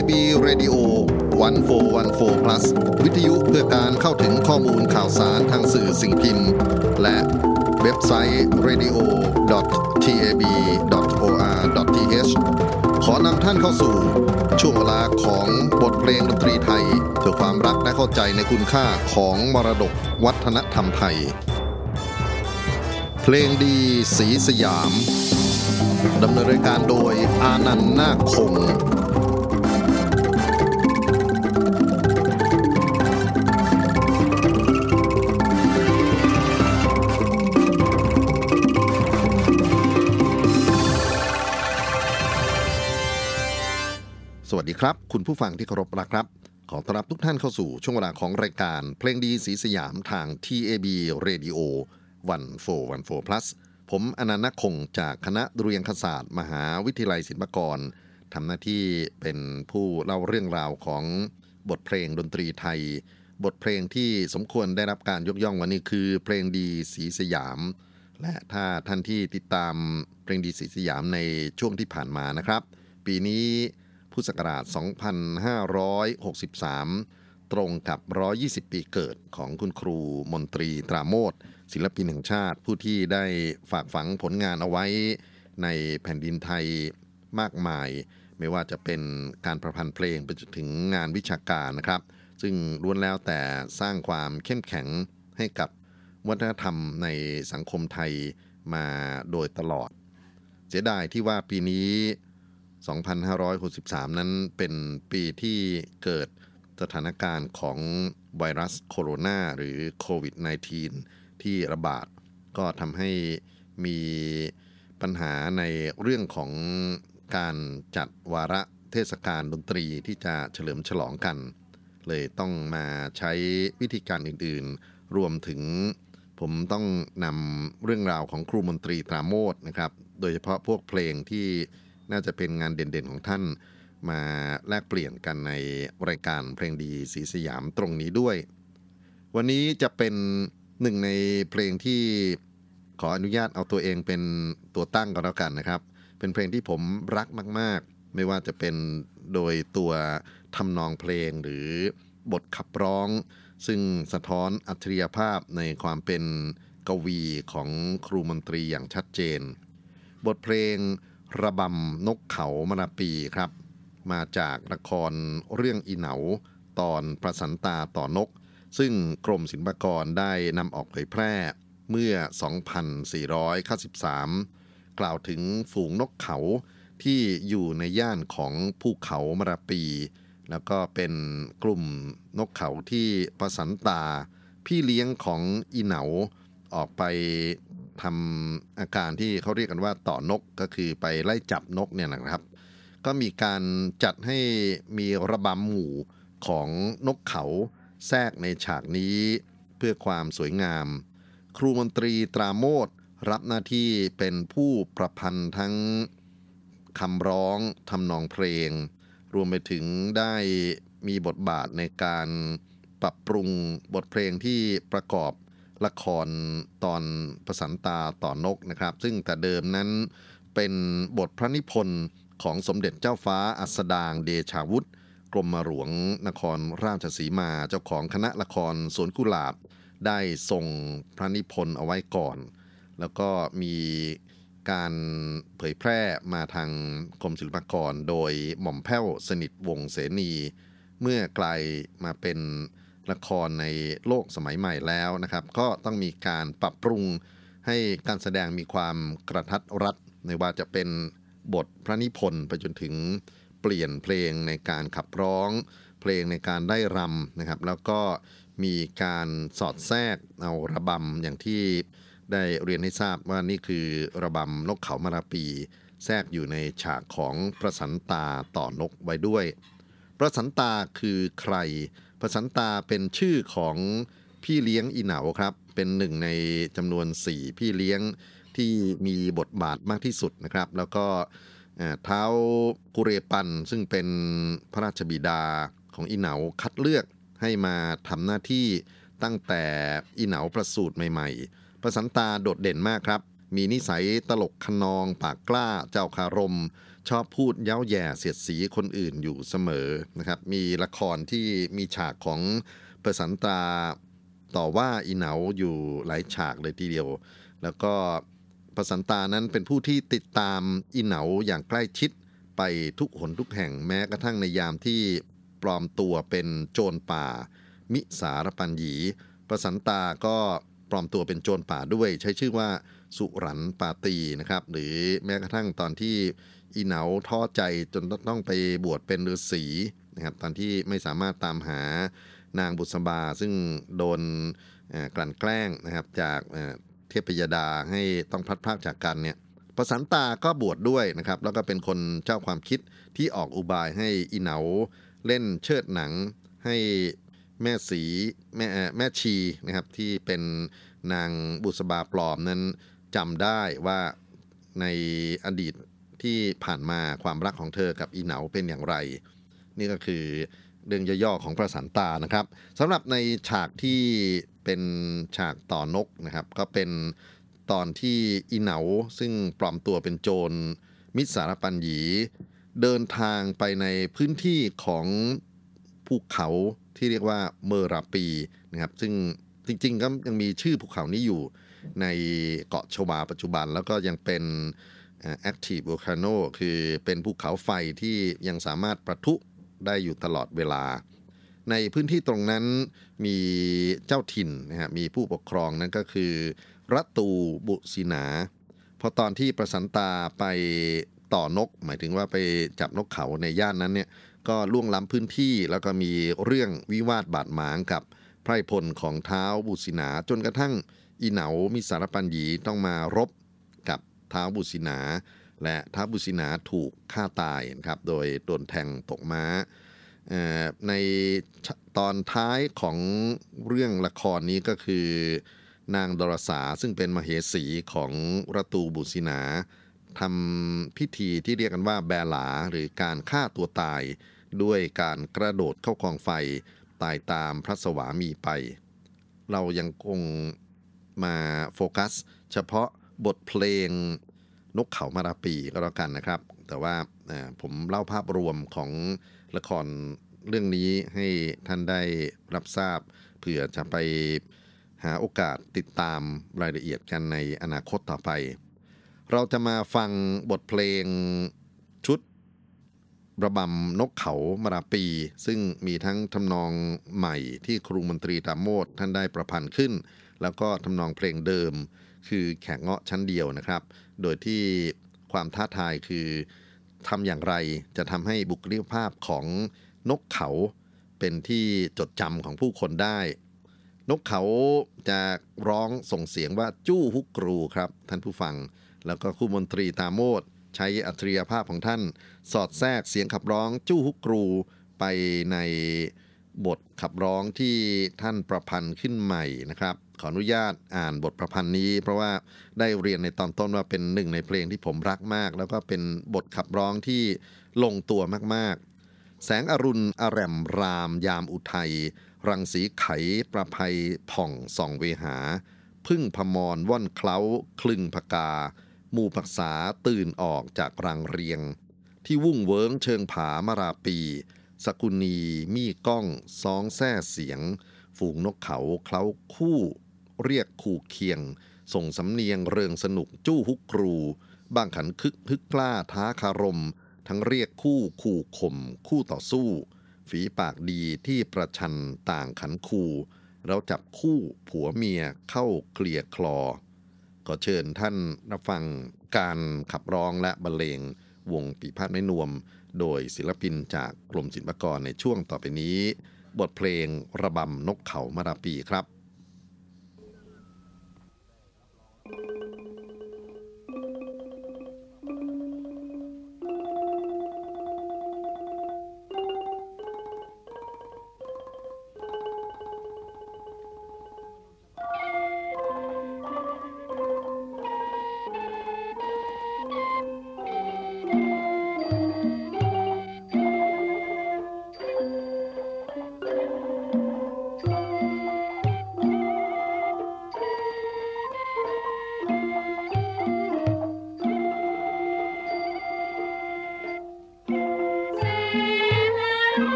TAB Radio 1414 plus วิทยุเพื่อการเข้าถึงข้อมูลข่าวสารทางสื่อสิ่งพิมพ์ และเว็บไซต์ radio.tab.or.th ขอนำท่านเข้าสู่ ช่วงเวลาของบทเพลงดนตรีไทยเพื่อความรักและเข้าใจในคุณค่าของมรดกวัฒนธรรมไทย เพลงดีสีสยามดำเนินรายการโดยอานันต์นาคคง ครับ คุณผู้ฟังที่เคารพรักครับ ขอต้อนรับทุกท่านเข้าสู่ช่วงเวลาของรายการ เพลงดีสีสยามทาง TAB Radio 1414 plus ผมอนันต์คงจากคณะดุเรียางคศาสตร์ มหาวิทยาลัยศิลปากรทำหน้าที่เป็นผู้เล่าเรื่องราวของบทเพลงดนตรีไทย บทเพลงที่สมควรได้รับการยกย่องวันนี้คือ เพลงดีสีสยาม และถ้าท่านที่ติดตามเพลงดีสีสยามในช่วงที่ผ่านมานะครับ ปีนี้ พุทธศักราช 2563 ตรงกับ 120 ปีเกิดของคุณครูมนตรีตราโมทศิลปินแห่งชาติผู้ที่ได้ฝากฝังผลงานเอาไว้ในแผ่นดินไทยมากมาย ไม่ว่าจะเป็นการประพันธ์เพลงไปจนถึงงานวิชาการนะครับ ซึ่งล้วนแล้วแต่สร้างความเข้มแข็งให้กับวัฒนธรรมในสังคมไทยมาโดยตลอด เสียดายที่ว่าปีนี้ 2563 นั้นเป็นปีที่เกิดสถานการณ์ของไวรัสโคโรนาหรือโควิด -19 ที่ระบาด ก็ทำให้มีปัญหาในเรื่องของการจัดวาระเทศกาลดนตรีที่จะเฉลิมฉลองกัน เลยต้องมาใช้วิธีการอื่นๆ รวมถึงผมต้องนำเรื่องราวของครูมนตรีตราโมทนะครับ โดยเฉพาะพวกเพลงที่ น่าจะเป็นงานเด่นๆของท่านมาแลกเปลี่ยนกันในรายการเพลงดีสีสยามตรงนี้ด้วย วันนี้จะเป็นหนึ่งในเพลงที่ขออนุญาตเอาตัวเองเป็นตัวตั้งก็แล้วกันนะครับ เป็นเพลงที่ผมรักมาก ๆ ไม่ว่าจะเป็นโดยตัวทำนองเพลงหรือบทขับร้อง ซึ่งสะท้อนอัจฉริยภาพในความเป็นกวีของครูมนตรีอย่างชัดเจน บทเพลง ระบำนกเขามนาปีครับ มาจากละครเรื่องอีเหนาตอนประสันตาต่อนก ซึ่งกรมศิลปากรได้นำออกเผยแพร่เมื่อ 2493 กล่าวถึงฝูงนกเขาที่อยู่ในย่านของภูเขามราปี แล้วก็เป็นกลุ่มนกเขาที่ประสันตา พี่เลี้ยงของอีเหนาออกไป ทำอาการที่เขาเรียกกันว่าต่อนกก็คือไปไล่จับนกเนี่ยนะครับ ก็มีการจัดให้มีระบำหมู่ของนกเขาแทรกในฉากนี้ เพื่อความสวยงาม ครูมนตรีตราโมทรับหน้าที่เป็นผู้ประพันธ์ทั้งคำร้องทำนองเพลง รวมไปถึงได้มีบทบาทในการปรับปรุงบทเพลงที่ประกอบ ละครตอนประสันตาต่อนกนะครับ ซึ่งแต่เดิมนั้นเป็นบทพระนิพนธ์ของสมเด็จเจ้าฟ้าอัสดางเดชาวุฒิกรมหลวงนครราชสีมาเจ้าของคณะละครสวนกุหลาบ ได้ส่งพระนิพนธ์เอาไว้ก่อน แล้วก็มีการเผยแพร่มาทางกรมศิลปากร โดยหม่อมแพ้วสนิทวงเสนี เมื่อกลายมาเป็น ละครในโลกสมัยใหม่แล้วนะครับ ก็ต้องมีการปรับปรุงให้การแสดงมีความกระทัดรัดในว่าจะเป็นบทพระนิพนธ์ไปจนถึงเปลี่ยนเพลงในการขับร้อง เพลงในการได้รำนะครับ แล้วก็มีการสอดแทรกเอาระบำอย่างที่ได้เรียนให้ทราบว่านี่คือระบำนกเขามาราปี แทรกอยู่ในฉากของพระสันตาต่อนกไว้ด้วย พระสันตาคือใคร พระสันตาเป็นชื่อของพี่เลี้ยงอีเหนาครับ เป็นหนึ่งในจำนวน4พี่เลี้ยงที่มีบทบาทมากที่สุดนะครับ แล้วก็เท้ากุเรปันซึ่งเป็นพระราชบิดาของอีเหนาคัดเลือกให้มาทำหน้าที่ตั้งแต่อีเหนาประสูติใหม่ๆประสันตาโดดเด่นมากครับ มีนิสัยตลกขนองปากกล้าเจ้าคารม ชอบพูดเย้าแย่เสียดสีคนอื่นอยู่เสมอนะครับ มีละครที่มีฉากของเประสันตาต่อว่าอีเหนาอยู่หลายฉากเลยทีเดียว แล้วก็ประสันตานั้นเป็นผู้ที่ติดตามอีเหนาอย่างใกล้ชิดไปทุกหนทุกแห่งแม้กระทั่งในยามที่ปลอมตัวเป็นโจรป่า มิสารปัญญีประสันตาก็ปลอมตัวเป็นโจรป่าด้วย ใช้ชื่อว่า สุรันปาตีนะครับหรือแม้กระทั่งตอนที่อีเหนาท้อใจจนต้องไปบวชเป็นฤาษีนะครับตอนที่ไม่สามารถตามหานางบุษบาซึ่งโดนกลั่นแกล้งนะครับจากเทพยดาให้ต้องพลัดพรากจากกันเนี่ยประสันตาก็บวชดด้วยนะครับ แล้วก็เป็นคนเจ้าความคิดที่ออกอุบายให้อีเหนาเล่นเชิดหนังให้แม่สีแม่แม่ชีนะครับที่เป็นนางบุษบาปลอมนั้น จำได้ว่าในอดีตที่ผ่านมาความรักของเธอกับอีเหนาเป็นอย่างไร นี่ก็คือเรื่องย่อๆของพระสันตานะครับสำหรับในฉากที่เป็นฉากต่อนกนะครับ ก็เป็นตอนที่อีเหนาซึ่งปลอมตัวเป็นโจรมิตรสารปัญญีเดินทางไปในพื้นที่ของภูเขาที่เรียกว่าเมอราปีนะครับ ซึ่งจริงๆก็ยังมีชื่อภูเขานี้อยู่ ในเกาะชวาปัจจุบัน แล้วก็ยังเป็น active volcano คือเป็นภูเขาไฟที่ยังสามารถประทุได้อยู่ตลอดเวลา ในพื้นที่ตรงนั้นมีเจ้าถิ่นนะฮะมีผู้ปกครองนั่นก็คือรัตูบุศินา พอตอนที่ประสันตาไปต่อนก หมายถึงว่าไปจับนกเขาในย่านนั้นเนี่ยก็ล่วงล้ำพื้นที่แล้วก็มีเรื่องวิวาทบาดหมางกับไพรพลของเท้าบุษินาจนกระทั่ง อีเหนามีสารปัญญีต้องมารบกับท้าบุษินา และท้าบุษินาถูกฆ่าตายครับโดยโดนแทงตกม้าในตอนท้ายของเรื่องละครนี้ก็คือนางดรสาซึ่งเป็นมเหสีของรัตูบุษินาทำพิธีที่เรียกกันว่าแบลาหรือการฆ่าตัวตาย ด้วยการกระโดดเข้ากองไฟตายตามพระสวามีไป เรายังคง มาโฟกัส เฉพาะบทเพลงนกเขามาราปีก็แล้วกันนะครับ แต่ว่าผมเล่าภาพรวมของละครเรื่องนี้ให้ท่านได้รับทราบเผื่อจะไปหาโอกาสติดตามรายละเอียดกันในอนาคตต่อไป เราจะมาฟังบทเพลงชุดระบำนกเขามาราปี ซึ่งมีทั้งทำนองใหม่ที่ครูมนตรีตามโมดท่านได้ประพันธ์ขึ้น แล้วก็ทำนองเพลงเดิม คือแขกเงาะชั้นเดียวนะครับ โดยที่ความท้าทายคือทำอย่างไรจะทำให้บุคลิกภาพของนกเขาเป็นที่จดจำของผู้คนได้ นกเขาจะร้องส่งเสียงว่าจู้ฮุกกรูครับท่านผู้ฟัง แล้วก็คู่มนตรีตาโมดใช้อัจฉริยภาพของท่าน สอดแทรกเสียงขับร้องจู้ฮุกกรูไปในบทขับร้องที่ท่านประพันธ์ขึ้นใหม่นะครับ ขออนุญาตอ่านบทประพันธ์นี้ เพราะว่าได้เรียนในตอนต้นว่าเป็นหนึ่งในเพลงที่ผมรักมาก แล้วก็เป็นบทขับร้องที่ลงตัวมากๆ แสงอรุณอร่มราม ยามอุทัย รังสีไขประภัยผ่องส่องเวหา พึ่งพมรว่อนเคล้าคลึงพกามูปักษาตื่นออกจากรังเรียง ที่วุ่งเวิงเชิงผามาราปี สกุณี มีก้องซองแซ่เสียง ฝูงนกเขาเคล้าคู่ เรียกคู่เคียง ส่งสำเนียงเริงสนุกจู้ฮุกครู บ้างขันคึกฮึกกล้าท้าคารม ทั้งเรียกคู่ขู่ข่มคู่ต่อสู้ ฝีปากดีที่ประชันต่างขันคูเราจับคู่ผัวเมียเข้าเคลียคลอ ก็เชิญท่านรับฟังการขับร้องและบรรเลงวงปีพาดไม่นวม โดยศิลปินจากกรมศิลปากรในช่วงต่อไปนี้ บทเพลงระบำนกเขามาราปีครับ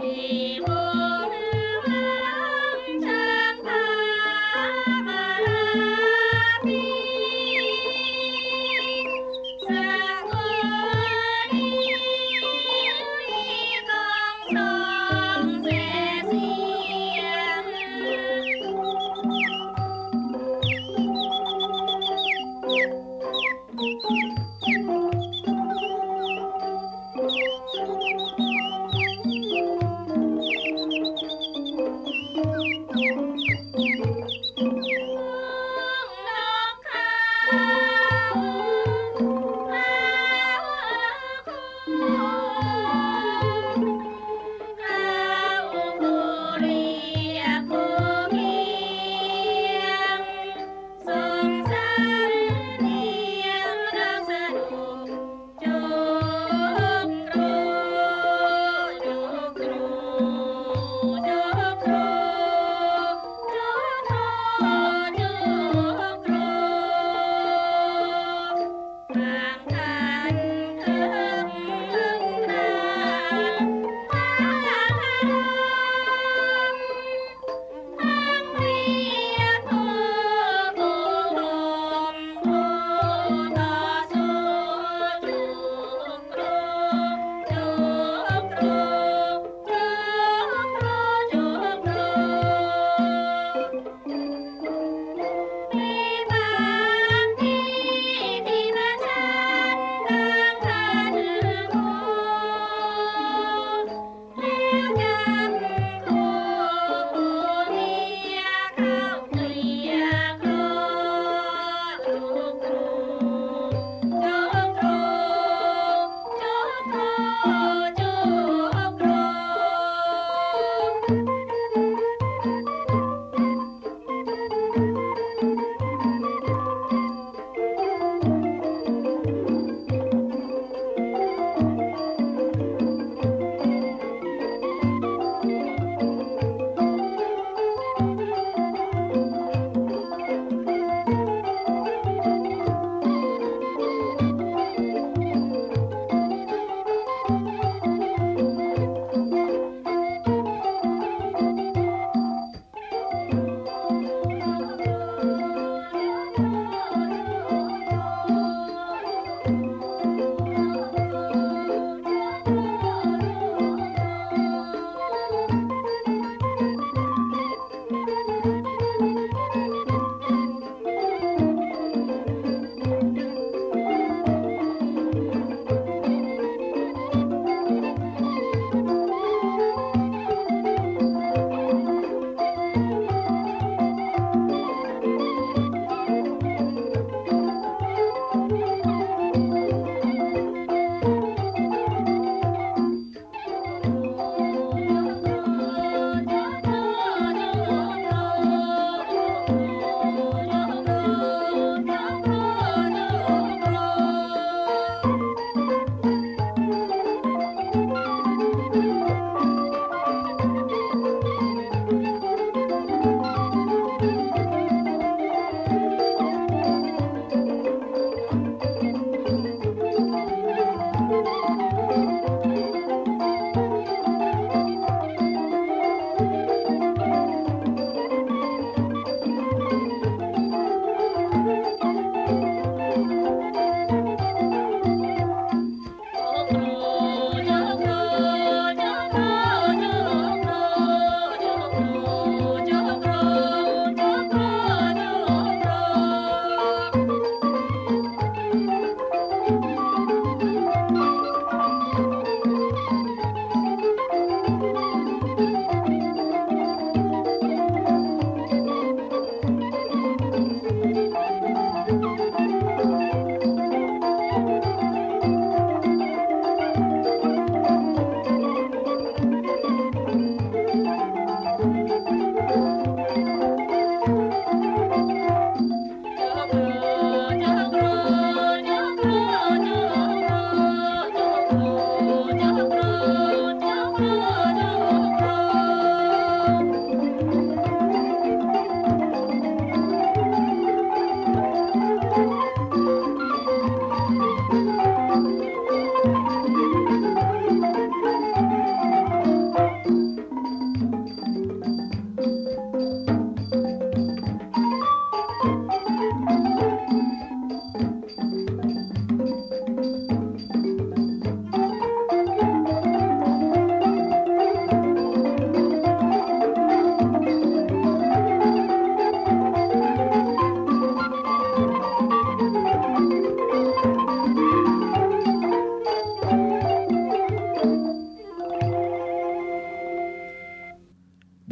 Hey,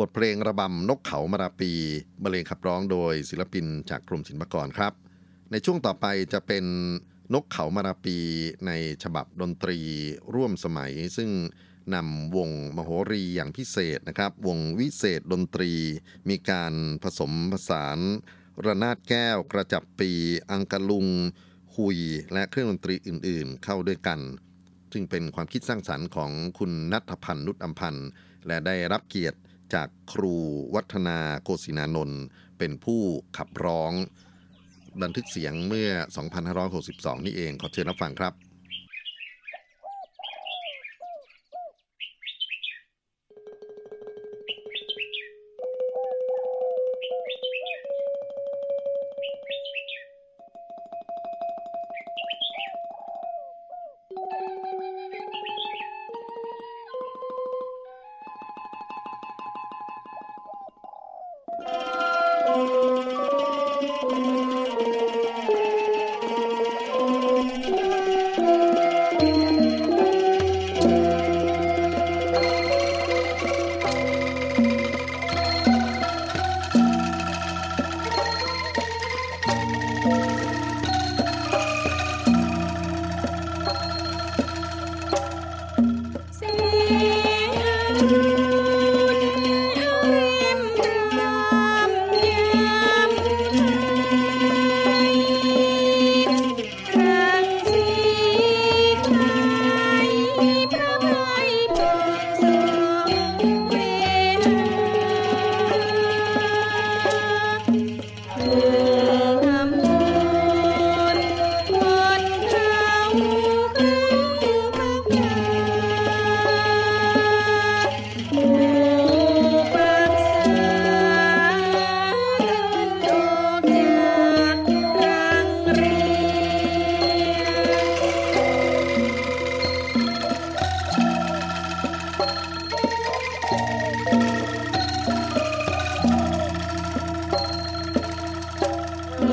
บทเพลงระบำนกเขามาราปีบรรเลงขับร้องโดยศิลปินจากกรมศิลปากรครับ ในช่วงต่อไปจะเป็นนกเขามาราปีในฉบับดนตรีร่วมสมัย ซึ่งนำวงมโหรีอย่างพิเศษนะครับ วงวิเศษดนตรี มีการผสมผสานระนาดแก้วกระจับปี อังกะลุง หุย และเครื่องดนตรีอื่นๆ เข้าด้วยกัน ซึ่งเป็นความคิดสร้างสรรค์ของคุณนัทพันธ์นุชอัมพันธ์และได้รับเกียรติ จากครูวัฒนาโกศินานนท์เป็นผู้ขับร้อง บันทึกเสียงเมื่อ 2562 นี่เองขอเชิญรับฟังครับ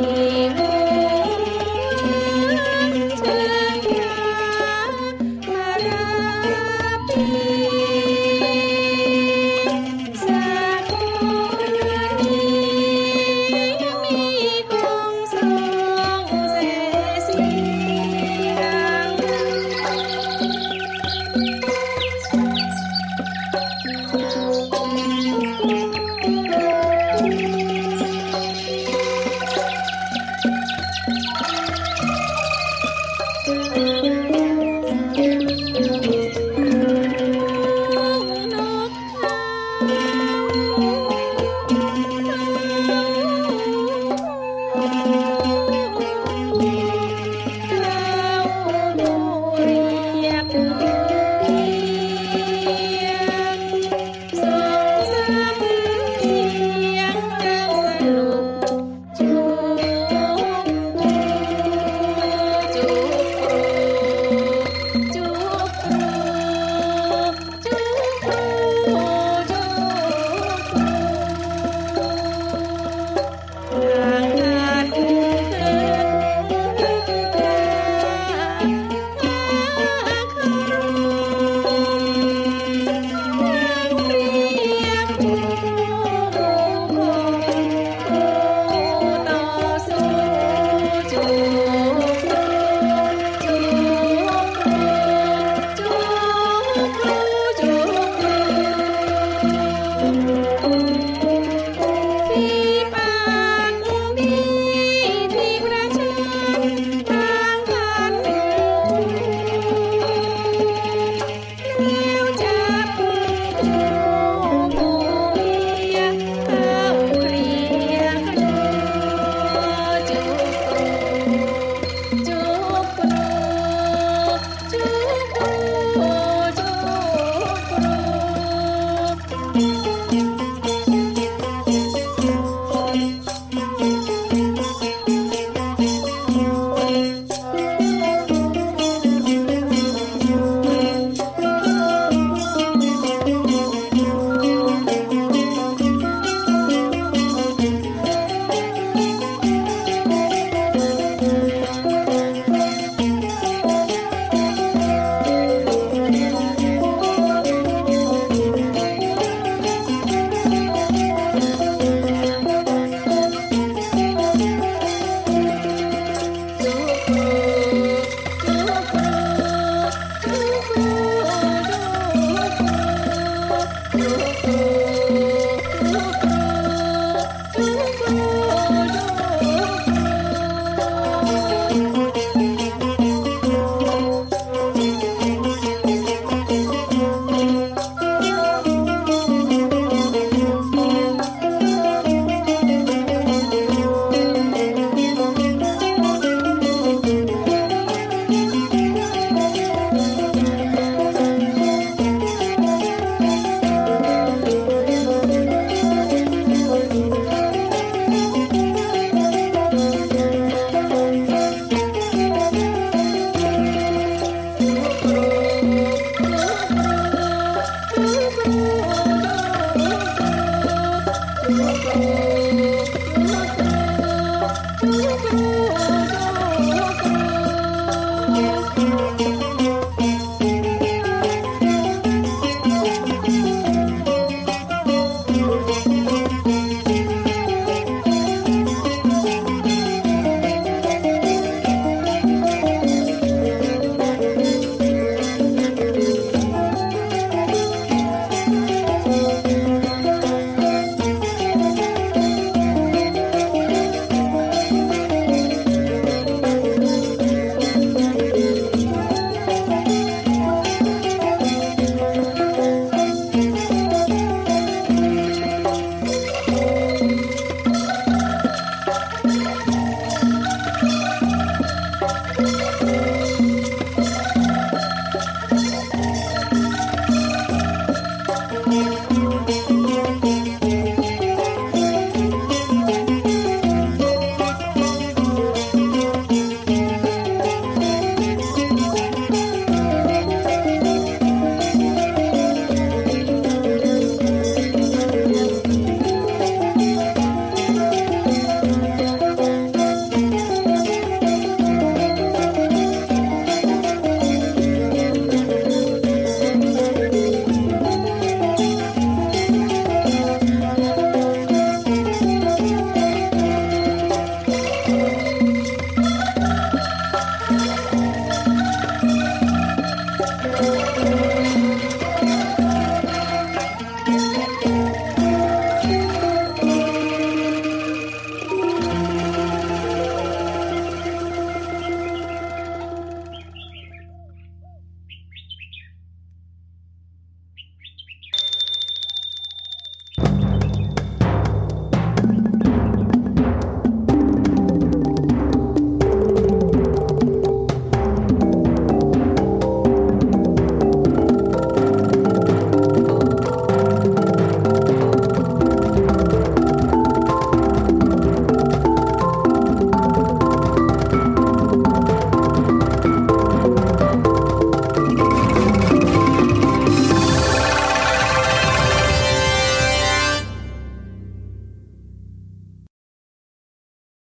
มี